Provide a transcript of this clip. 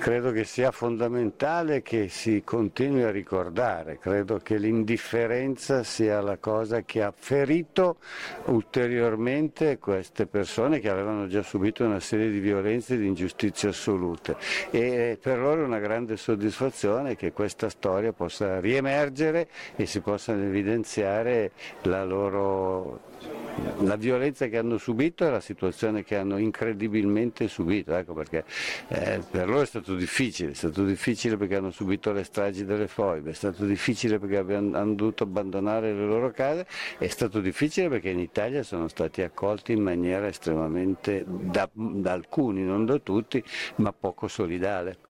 Credo che sia fondamentale che si continui a ricordare, credo che l'indifferenza sia la cosa che ha ferito ulteriormente queste persone che avevano già subito una serie di violenze e di ingiustizie assolute. E per loro è una grande soddisfazione che questa storia possa riemergere e si possano evidenziare la loro la violenza che hanno subito e la situazione che hanno incredibilmente subito, ecco perché eh, per loro è stato difficile, è stato difficile perché hanno subito le stragi delle foibe, è stato difficile perché hanno dovuto abbandonare le loro case, è stato difficile perché in Italia sono stati accolti in maniera estremamente, da, da alcuni, non da tutti, ma poco solidale.